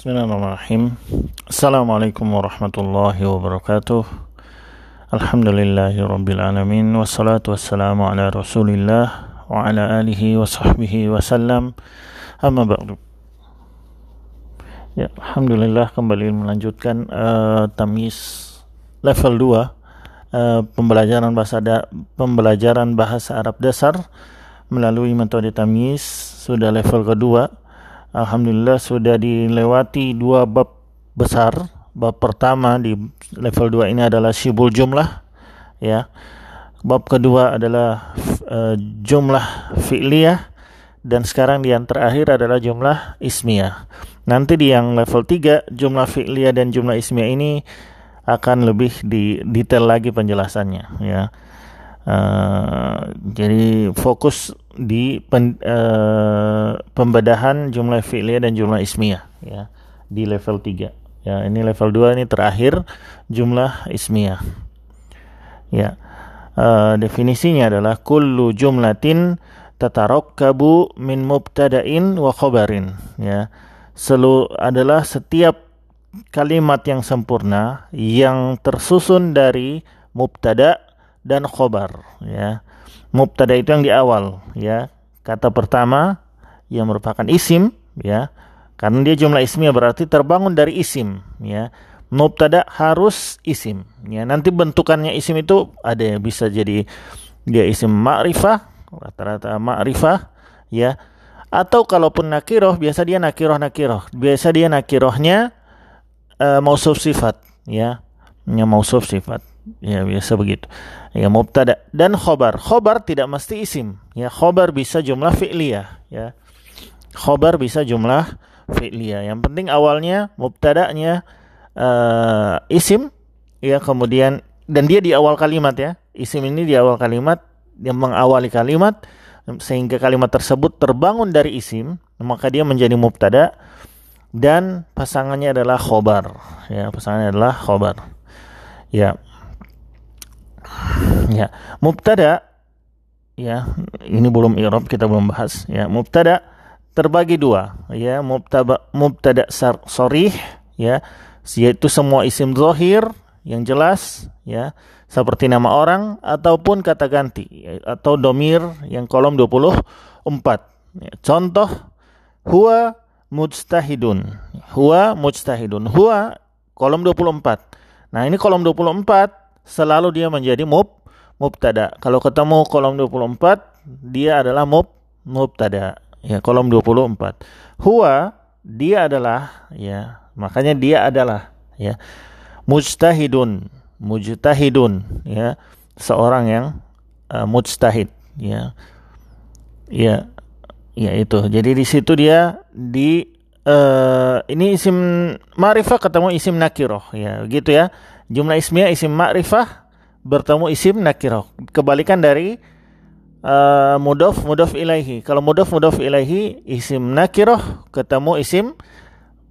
Bismillahirrahmanirrahim. Assalamualaikum warahmatullahi wabarakatuh. Alhamdulillahi alamin wassalatu wassalamu ala Rasulillah wa ala alihi wa sahbihi wasallam. Amma ba'du. Ya, alhamdulillah kembali melanjutkan uh, tamyiz level 2 uh, eh, pembelajaran bahasa da pembelajaran bahasa Arab dasar melalui metode tamyiz sudah level kedua Alhamdulillah sudah dilewati dua bab besar. Bab pertama di level 2 ini adalah syibul jumlah ya. Bab kedua adalah uh, jumlah fi'liyah dan sekarang yang terakhir adalah jumlah ismiyah. Nanti di yang level 3 jumlah fi'liyah dan jumlah ismiyah ini akan lebih di detail lagi penjelasannya ya. Uh, jadi fokus di pen, uh, pembedahan jumlah fi'liyah dan jumlah ismiyah ya di level 3. Ya, ini level 2 ini terakhir jumlah ismiyah. Ya. Uh, definisinya adalah kullu jumlatin tatarokkabu min mubtada'in wa khabarin ya. Selu adalah setiap kalimat yang sempurna yang tersusun dari mubtada dan khobar ya. Mubtada itu yang di awal ya. Kata pertama yang merupakan isim ya. Karena dia jumlah ismiyah berarti terbangun dari isim ya. Mubtada harus isim ya. Nanti bentukannya isim itu ada yang bisa jadi dia isim ma'rifah, rata-rata ma'rifah ya. Atau kalaupun nakiroh biasa dia nakiroh nakiroh. Biasa dia nakirohnya uh, mausuf sifat ya. Ya mausuf sifat. Ya biasa begitu. Ya mubtada dan khobar. Khobar tidak mesti isim. Ya khobar bisa jumlah fi'liyah. Ya khobar bisa jumlah fi'liyah. Yang penting awalnya mubtada'nya uh, isim. Ya kemudian dan dia di awal kalimat ya. Isim ini di awal kalimat yang mengawali kalimat sehingga kalimat tersebut terbangun dari isim maka dia menjadi mubtada dan pasangannya adalah khobar ya pasangannya adalah khobar ya Ya, mubtada ya, ini belum i'rab kita belum bahas ya. Mubtada terbagi dua ya, mubtada mubtada sorih ya, yaitu semua isim zahir yang jelas ya, seperti nama orang ataupun kata ganti atau domir yang kolom 24. Ya, contoh huwa mujtahidun. Huwa mujtahidun. Huwa kolom 24. Nah, ini kolom 24 selalu dia menjadi mub mubtada. Kalau ketemu kolom 24, dia adalah mub mubtada. Ya, kolom 24. Huwa dia adalah ya, makanya dia adalah ya mujtahidun, mujtahidun ya, seorang yang uh, mujtahid ya. Ya. Ya itu. Jadi di situ dia di uh, ini isim ma'rifah ketemu isim nakiroh ya, gitu ya. Jumlah ismiyah isim ma'rifah bertemu isim nakirah. Kebalikan dari uh, mudof mudof ilaihi. Kalau mudof mudof ilaihi isim nakirah ketemu isim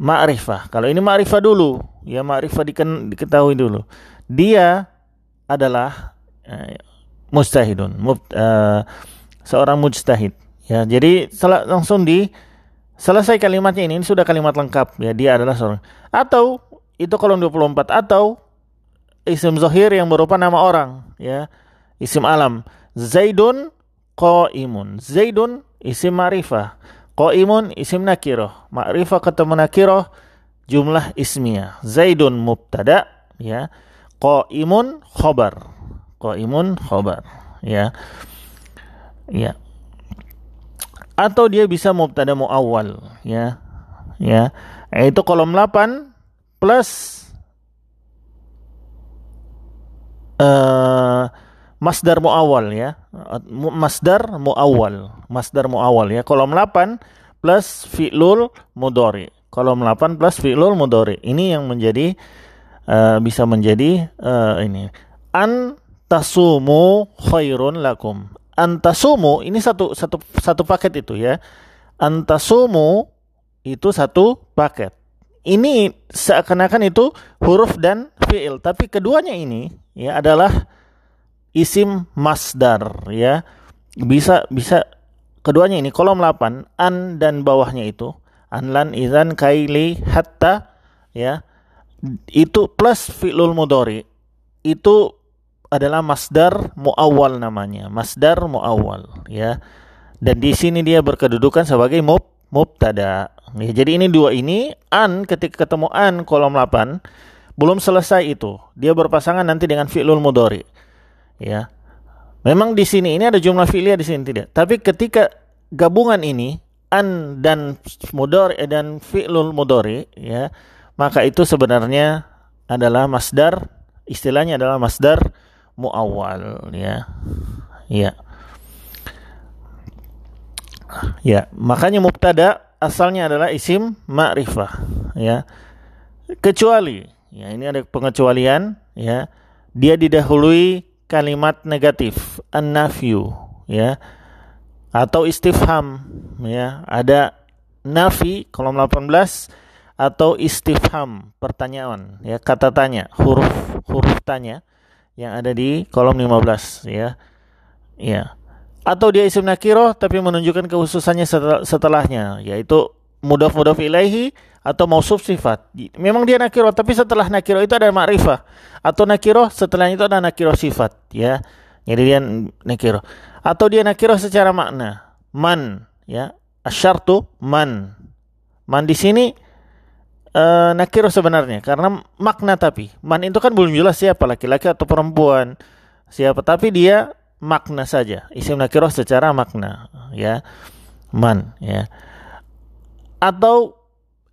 ma'rifah. Kalau ini ma'rifah dulu, ya ma'rifah diken, diketahui dulu. Dia adalah uh, mustahidun, mub, uh, seorang mujtahid. Ya, jadi langsung di selesai kalimatnya ini, ini sudah kalimat lengkap. Ya dia adalah seorang. Atau itu kolom 24 atau isim zahir yang berupa nama orang ya. Isim alam. Zaidun qaimun. Zaidun isim ma'rifah. Qaimun isim nakiroh. Ma'rifah ketemu nakiroh jumlah ismiyah Zaidun mubtada ya. Qaimun khobar. Qaimun khobar ya. Ya atau dia bisa mubtada muawwal ya ya itu kolom 8 plus uh, masdar muawal ya. Masdar muawal, masdar muawal ya. Kolom 8 plus fi'lul mudhari. Kolom 8 plus fi'lul mudhari. Ini yang menjadi uh, bisa menjadi uh, ini. An tasumu khairun lakum. Antasumu ini satu satu satu paket itu ya. Antasumu itu satu paket. Ini seakan-akan itu huruf dan fi'il, tapi keduanya ini ya adalah isim masdar ya. Bisa bisa keduanya ini kolom 8 an dan bawahnya itu anlan idzan kaili hatta ya itu plus fi'lul mudhari itu adalah masdar muawwal namanya masdar muawwal ya. Dan di sini dia berkedudukan sebagai mub mubtada. Ya, jadi ini dua ini an ketika ketemu an kolom 8 belum selesai itu. Dia berpasangan nanti dengan fi'lul mudhari ya. Memang di sini ini ada jumlah fi'liyah di sini tidak. Tapi ketika gabungan ini an dan mudhari dan fi'lul mudhari ya maka itu sebenarnya adalah masdar istilahnya adalah masdar muawwal ya. Ya. Ya makanya mubtada asalnya adalah isim ma'rifah ya. Kecuali ya ini ada pengecualian ya. Dia didahului kalimat negatif an-nafyu ya. Atau istifham ya. Ada nafi kolom 18 atau istifham pertanyaan ya kata tanya huruf huruf tanya yang ada di kolom 15 ya ya atau dia isim nakiro tapi menunjukkan kekhususannya setel, setelahnya yaitu mudaf mudaf ilaihi atau mausuf sifat. Memang dia nakiro tapi setelah nakiro itu ada ma'rifah atau nakiro setelahnya itu ada nakiro sifat ya. Jadi dia nakiro. Atau dia nakiro secara makna. Man ya. Asyartu man. Man di sini uh, nakiro sebenarnya karena makna tapi man itu kan belum jelas siapa laki-laki atau perempuan. Siapa tapi dia makna saja. Isim nakiro secara makna ya. Man ya. Atau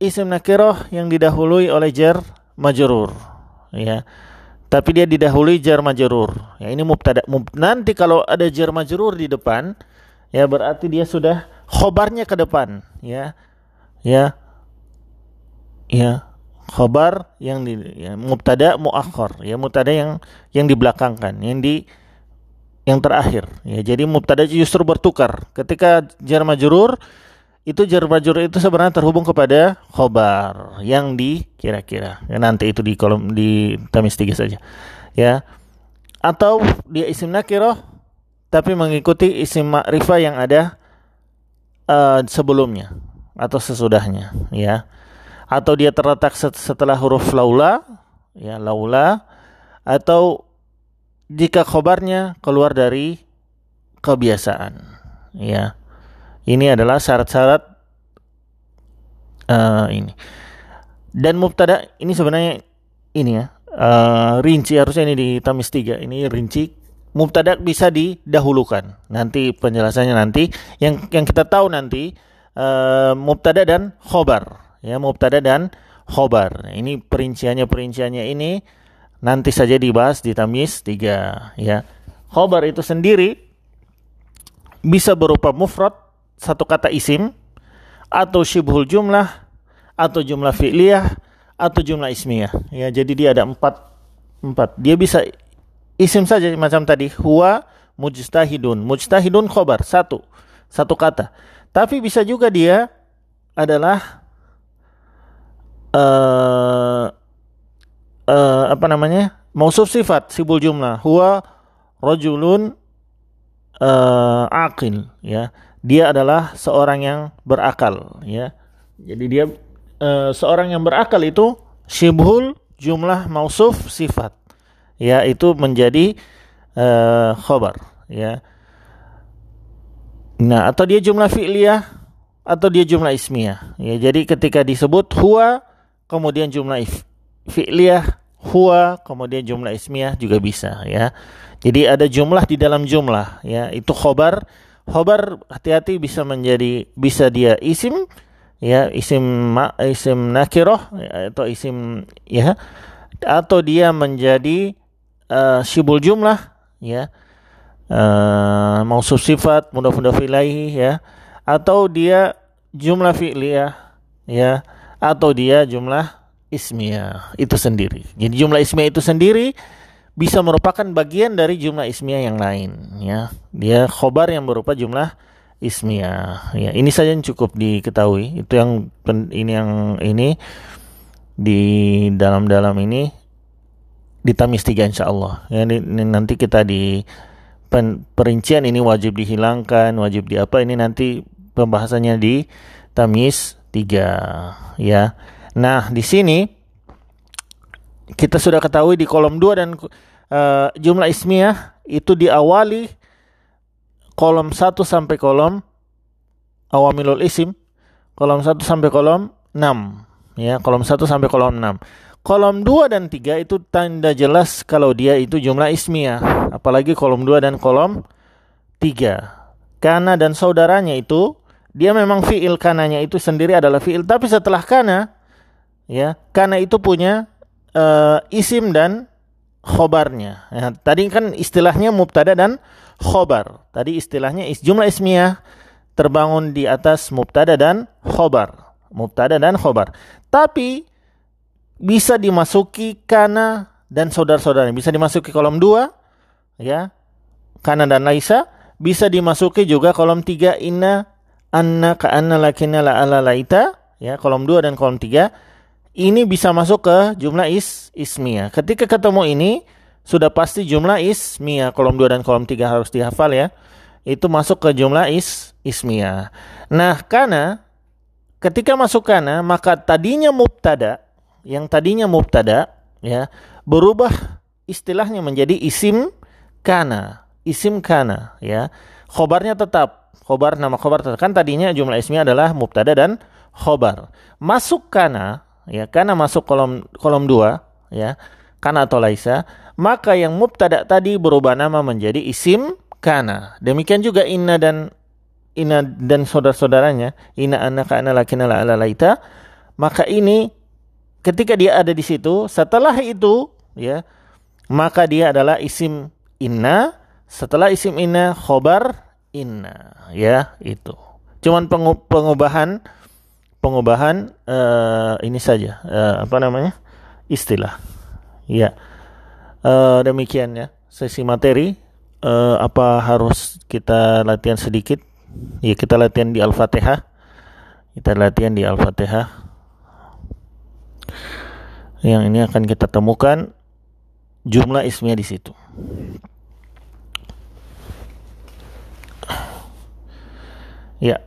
isim nakiro yang didahului oleh jar majrur ya. Tapi dia didahului jar majrur. Ya ini mubtada mub, nanti kalau ada jar majrur di depan ya berarti dia sudah khobarnya ke depan ya. Ya ya khobar yang di ya, mubtada muakhir ya mubtada yang yang dibelakangkan yang di yang terakhir. Ya jadi mubtada justru bertukar. Ketika jar majrur itu jar majrur itu sebenarnya terhubung kepada khobar yang di kira-kira. Ya, nanti itu di kolom di tamis tiga saja. Ya atau dia isim nakiroh tapi mengikuti isim ma'rifah yang ada uh, sebelumnya atau sesudahnya. Ya atau dia terletak setelah huruf laula ya laula. Atau jika khobarnya keluar dari kebiasaan ya. Ini adalah syarat-syarat uh, ini. Dan mubtada ini sebenarnya ini ya uh, rinci harusnya ini di tamis tiga. Ini rinci. Mubtada bisa didahulukan. Nanti penjelasannya nanti. Yang yang kita tahu nanti uh, mubtada dan khobar ya mubtada dan khobar. Ini perinciannya perinciannya ini nanti saja dibahas di tamis 3 ya. Khobar itu sendiri bisa berupa mufrad satu kata isim atau syibhul jumlah atau jumlah fi'liyah atau jumlah ismiyah. Ya jadi dia ada empat empat. Dia bisa isim saja macam tadi. Huwa mujtahidun. Mujtahidun khobar satu. Satu kata. Tapi bisa juga dia adalah uh, uh, apa namanya? Mausuf sifat sibul jumlah. Huwa rojulun uh, akil ya. Dia adalah seorang yang berakal ya. Jadi dia uh, seorang yang berakal itu sibul jumlah mausuf sifat ya. Itu menjadi uh, khobar ya. Nah atau dia jumlah fi'liyah atau dia jumlah ismiyah ya. Jadi ketika disebut huwa kemudian jumlah fi'liyah huwa kemudian jumlah ismiyah juga bisa ya. Jadi ada jumlah di dalam jumlah ya. Itu khobar. Khobar hati-hati bisa menjadi bisa dia isim ya, isim ma, isim nakiroh atau isim ya atau dia menjadi uh, syibul jumlah ya. Uh, mausuf sifat mudhaf mudhaf ya atau dia jumlah fi'liyah ya atau dia jumlah ismiyah itu sendiri. Jadi jumlah ismiyah itu sendiri bisa merupakan bagian dari jumlah ismiyah yang lain ya. Dia khobar yang berupa jumlah ismiyah. Ya, ini saja yang cukup diketahui. Itu yang ini yang ini di dalam-dalam ini di tamis tiga insya Allah. Ya, ini nanti kita di pen, perincian ini wajib dihilangkan, wajib di apa ini nanti pembahasannya di tamis tiga ya. Nah, di sini kita sudah ketahui di kolom 2 dan uh, jumlah ismiyah itu diawali kolom 1 sampai kolom awamilul isim, kolom 1 sampai kolom 6 ya, kolom 1 sampai kolom 6. Kolom 2 dan 3 itu tanda jelas kalau dia itu jumlah ismiyah, apalagi kolom 2 dan kolom 3. Kana dan saudaranya itu dia memang fiil kananya itu sendiri adalah fiil, tapi setelah kana ya karena itu punya uh, isim dan khobarnya. Ya, tadi kan istilahnya mubtada dan khobar. Tadi istilahnya is, jumlah ismiyah terbangun di atas mubtada dan khobar. Mubtada dan khobar. Tapi bisa dimasuki kana dan saudara-saudaranya. Bisa dimasuki kolom dua ya kana dan laisa. Bisa dimasuki juga kolom tiga inna anna ka anna lakinna la ala laita ya kolom dua dan kolom tiga ini bisa masuk ke jumlah is ismiyah. Ketika ketemu ini sudah pasti jumlah ismiyah. Kolom 2 dan kolom 3 harus dihafal ya. Itu masuk ke jumlah is ismiyah. Nah, karena ketika masuk kana maka tadinya mubtada yang tadinya mubtada ya berubah istilahnya menjadi isim kana, isim kana ya. Khobarnya tetap khobar nama khobar tetap. kan tadinya jumlah ismiyah adalah mubtada dan khobar. Masuk kana ya karena masuk kolom kolom dua ya kana atau laisa maka yang mubtada tadi berubah nama menjadi isim kana demikian juga inna dan inna dan saudara-saudaranya inna anak kana lakina la ala laita maka ini ketika dia ada di situ setelah itu ya maka dia adalah isim inna setelah isim inna khobar inna. Ya itu. Cuman pengubahan pengubahan uh, ini saja. Uh, apa namanya? Istilah. Ya. Uh, demikian ya. Sesi materi. Uh, apa harus kita latihan sedikit? Ya kita latihan di al-fatihah. Kita latihan di al-fatihah. Yang ini akan kita temukan jumlah ismnya di situ ya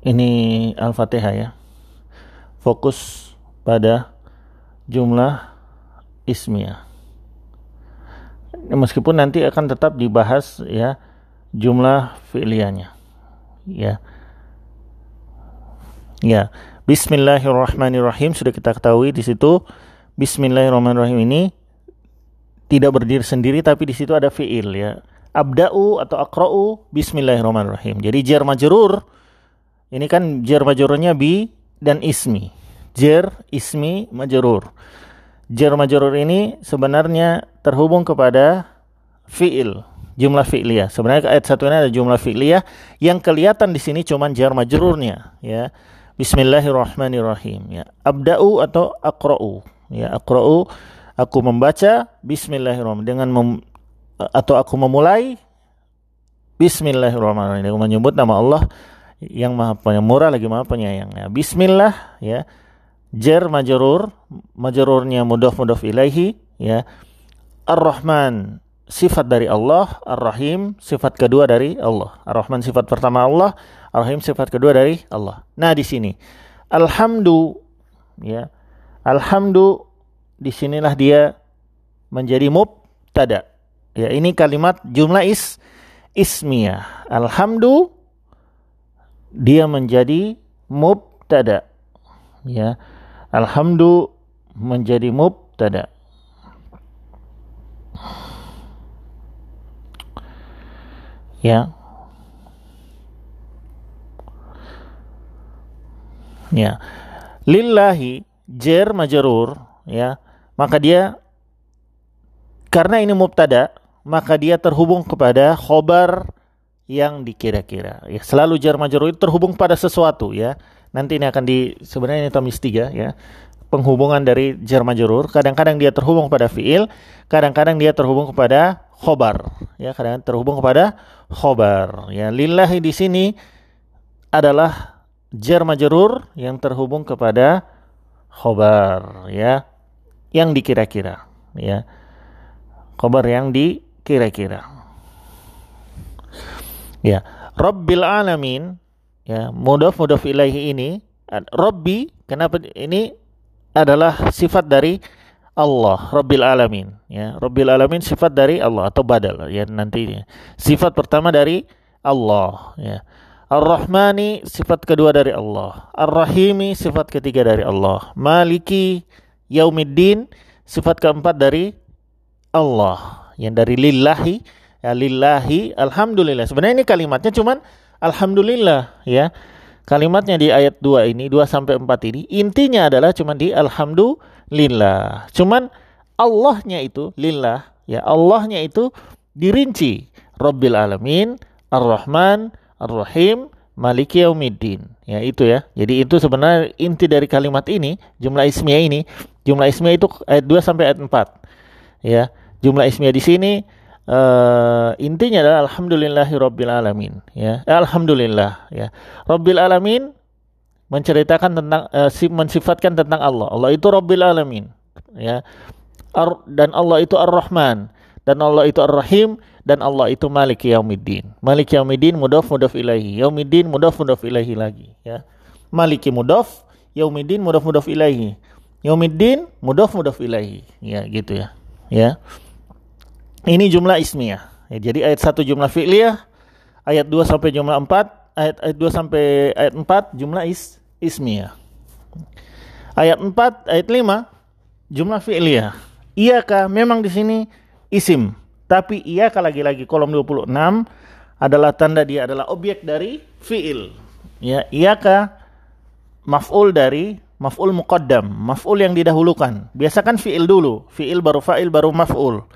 ini Al-Fatihah ya. Fokus pada jumlah ismiyah. Meskipun nanti akan tetap dibahas ya jumlah fi'liyahnya. Ya. Ya. Bismillahirrahmanirrahim sudah kita ketahui di situ Bismillahirrahmanirrahim ini tidak berdiri sendiri tapi di situ ada fiil ya. Abda'u atau akra'u Bismillahirrahmanirrahim. Jadi jar majrur ini kan jar majrurnya bi dan ismi. Jar, ismi, majrur. Jar majrur ini sebenarnya terhubung kepada fiil, jumlah fi'liyah. Sebenarnya ayat satu ini ada jumlah fi'liyah yang kelihatan di sini cuma jar majrurnya, ya. Bismillahirrahmanirrahim, ya. Abda'u atau aqra'u, ya. Aqra'u aku membaca bismillahirrahmanirrahim dengan mem, atau aku memulai bismillahirrahmanirrahim menyebut nama Allah yang maha penyemurah lagi maha penyayang. Ya, bismillah ya. Jar majrur, majrurnya mudhaf mudhaf ilaihi ya. Ar-Rahman sifat dari Allah, Ar-Rahim sifat kedua dari Allah. Ar-Rahman sifat pertama Allah, Ar-Rahim sifat kedua dari Allah. Nah, di sini alhamdu ya. Alhamdu di sinilah dia menjadi mubtada. Ya, ini kalimat jumlah is ismiyah. Alhamdu dia menjadi mubtada. Ya alhamdu menjadi mubtada. Ya. Ya. Lillahi jer majrur ya. Maka dia karena ini mubtada maka dia terhubung kepada khobar yang dikira-kira. Ya, selalu jar majrur itu terhubung pada sesuatu ya. Nanti ini akan di sebenarnya ini tamis tiga ya. Penghubungan dari jar majrur, kadang-kadang dia terhubung pada fiil, kadang-kadang dia terhubung kepada khobar, ya, kadang, -kadang terhubung kepada khobar. Ya, lillahi di sini adalah jar majrur yang terhubung kepada khobar, ya, yang dikira-kira, ya. Khobar yang dikira-kira. Ya, Rabbil alamin ya, mudhaf mudhaf ilaihi ini Robbi kenapa ini adalah sifat dari Allah Rabbil Alamin ya. Rabbil Alamin sifat dari Allah atau badal ya nantinya sifat pertama dari Allah ya. Ar-Rahmani sifat kedua dari Allah. Ar-Rahimi sifat ketiga dari Allah. Maliki Yaumiddin sifat keempat dari Allah yang dari lillahi ya lillahi alhamdulillah sebenarnya ini kalimatnya cuman alhamdulillah ya kalimatnya di ayat 2 ini 2 sampai 4 ini intinya adalah cuman di alhamdulillah cuman Allahnya itu lillah ya Allahnya itu dirinci Rabbil alamin Ar-Rahman Ar-Rahim Maliki Yaumiddin. Ya itu ya. Jadi itu sebenarnya inti dari kalimat ini, jumlah ismiyah ini, jumlah ismiyah itu ayat 2 sampai ayat 4. Ya. Jumlah ismiyah di sini uh, intinya adalah alhamdulillahi rabbil alamin ya. Alhamdulillah ya. Rabbil alamin menceritakan tentang uh, mensifatkan tentang Allah. Allah itu rabbil alamin ya. Ar, dan Allah itu Ar-Rahman dan Allah itu Ar-Rahim dan Allah itu Malik Yaumiddin. Malik Yaumiddin mudaf mudaf ilahi. Yaumiddin mudaf mudaf ilahi lagi ya. Maliki mudaf, Yaumiddin mudaf mudaf ilahi. Yaumiddin mudaf mudaf ilahi. Ya gitu ya. Ya. Ini jumlah ismiyah. Ya, jadi ayat 1 jumlah fi'liyah, ayat 2 sampai jumlah 4, ayat ayat 2 sampai ayat 4 jumlah is ismiyah. Ayat 4 ayat 5 jumlah fi'liyah. Iyakah memang di sini isim tapi ia lagi-lagi kolom 26 adalah tanda dia adalah objek dari fiil. Ya, iyaka maf'ul dari maf'ul muqaddam, maf'ul yang didahulukan. Biasa kan fiil dulu, fiil baru fa'il baru maf'ul.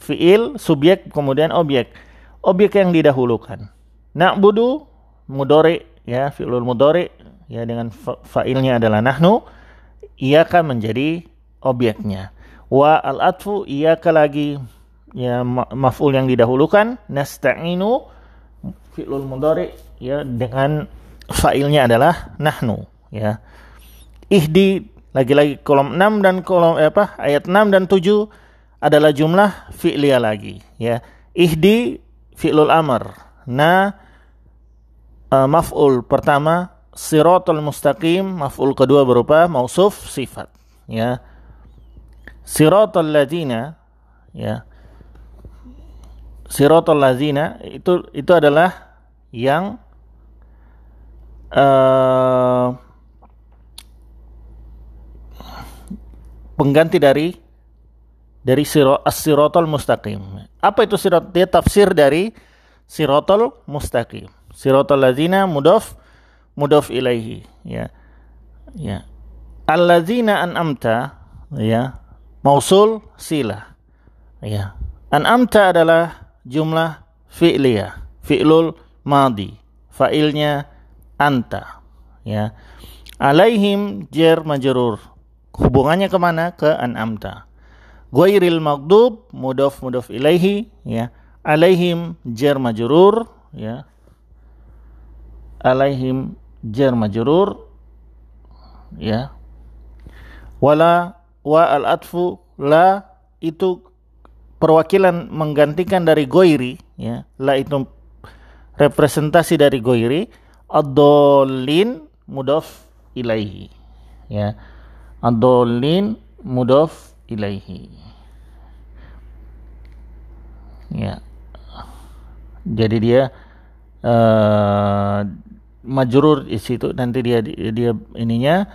Fiil subjek kemudian objek. Objek yang didahulukan. Na'budu mudore ya, fi'lul mudore ya dengan fa'ilnya adalah nahnu, iyaka menjadi objeknya. Wa al-atfu iyaka lagi ya maf'ul yang didahulukan nasta'inu fi'lul mudhari ya dengan fa'ilnya adalah nahnu ya ihdi lagi-lagi kolom 6 dan kolom eh, apa ayat 6 dan 7 adalah jumlah fi'liya lagi ya. Ihdi fi'lul amr. Na uh, maf'ul pertama siratul mustaqim maf'ul kedua berupa mausuf sifat ya. Siratul ladina ya. Siratal lazina itu itu adalah yang uh, pengganti dari dari as-siratal mustaqim. Apa itu sirat? Dia tafsir dari siratal mustaqim. Siratal lazina mudaf mudaf ilaihi ya. Ya. Allazina an'amta ya. Mausul silah. Ya. An'amta adalah jumlah fi'liyah, fi'lul madi, fa'ilnya anta, ya. Alaihim jer majrur. Hubungannya ke mana? Ke an'amta. Ghairil maghdub mudaf mudaf ilaihi, ya. Alaihim jer majrur, ya. Alaihim jer majrur, ya. Wala wa al atfu la itu perwakilan menggantikan dari goiri ya la itu representasi dari goiri adolin mudaf ilaihi ya adolin mudaf ilaihi ya jadi dia uh, majrur di situ nanti dia dia ininya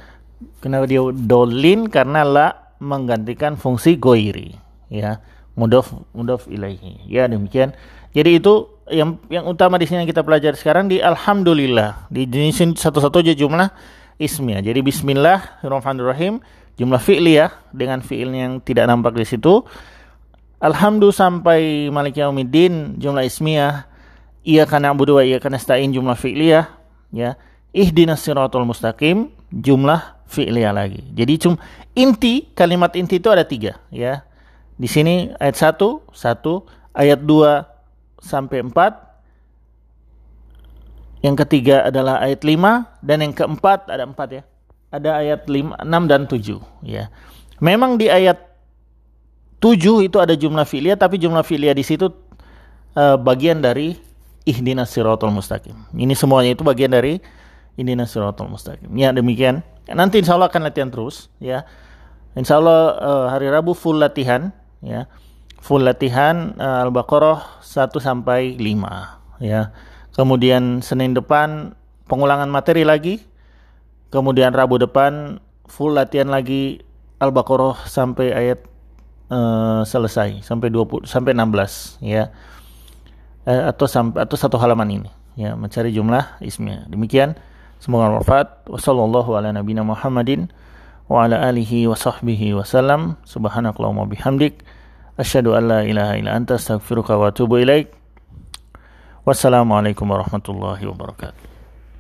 kenapa dia dolin karena la menggantikan fungsi goiri ya mudaf mudaf ilaihi. Ya demikian. Jadi itu yang yang utama di sini yang kita pelajari sekarang di alhamdulillah. Di jenis satu-satu aja jumlah ismiyah. Jadi bismillahirrahmanirrahim jumlah fi'liyah dengan fi'il yang tidak nampak di situ. Alhamdulillah sampai malik yaumiddin jumlah ismiyah. Iya karena abu wa iya karena stain jumlah fi'liyah ya. Ihdinas siratal mustaqim jumlah fi'liyah lagi. Jadi cum inti kalimat inti itu ada tiga ya di sini ayat 1, 1, ayat 2 sampai 4. Yang ketiga adalah ayat 5 dan yang keempat ada 4 ya. Ada ayat 5, 6 dan 7 ya. Memang di ayat 7 itu ada jumlah filia tapi jumlah filia di situ uh, bagian dari ihdinas siratal mustaqim. Ini semuanya itu bagian dari ini siratal mustaqim. Ya demikian. Nanti insya Allah akan latihan terus ya. Insya Allah uh, hari Rabu full latihan ya. Full latihan uh, Al-Baqarah 1 sampai 5 ya. Kemudian Senin depan pengulangan materi lagi. Kemudian Rabu depan full latihan lagi Al-Baqarah sampai ayat uh, selesai sampai 20 sampai 16 ya. Uh, atau sampai atau satu halaman ini ya mencari jumlah ismnya. Demikian semoga bermanfaat. Wassallallahu ala nabiyina Muhammadin wa ala alihi wa sahbihi wasallam. Subhanakallahumma bihamdik asyhadu an la ilaha illa anta astaghfiruka wa atubu ilaik. Wassalamualaikum warahmatullahi wabarakatuh.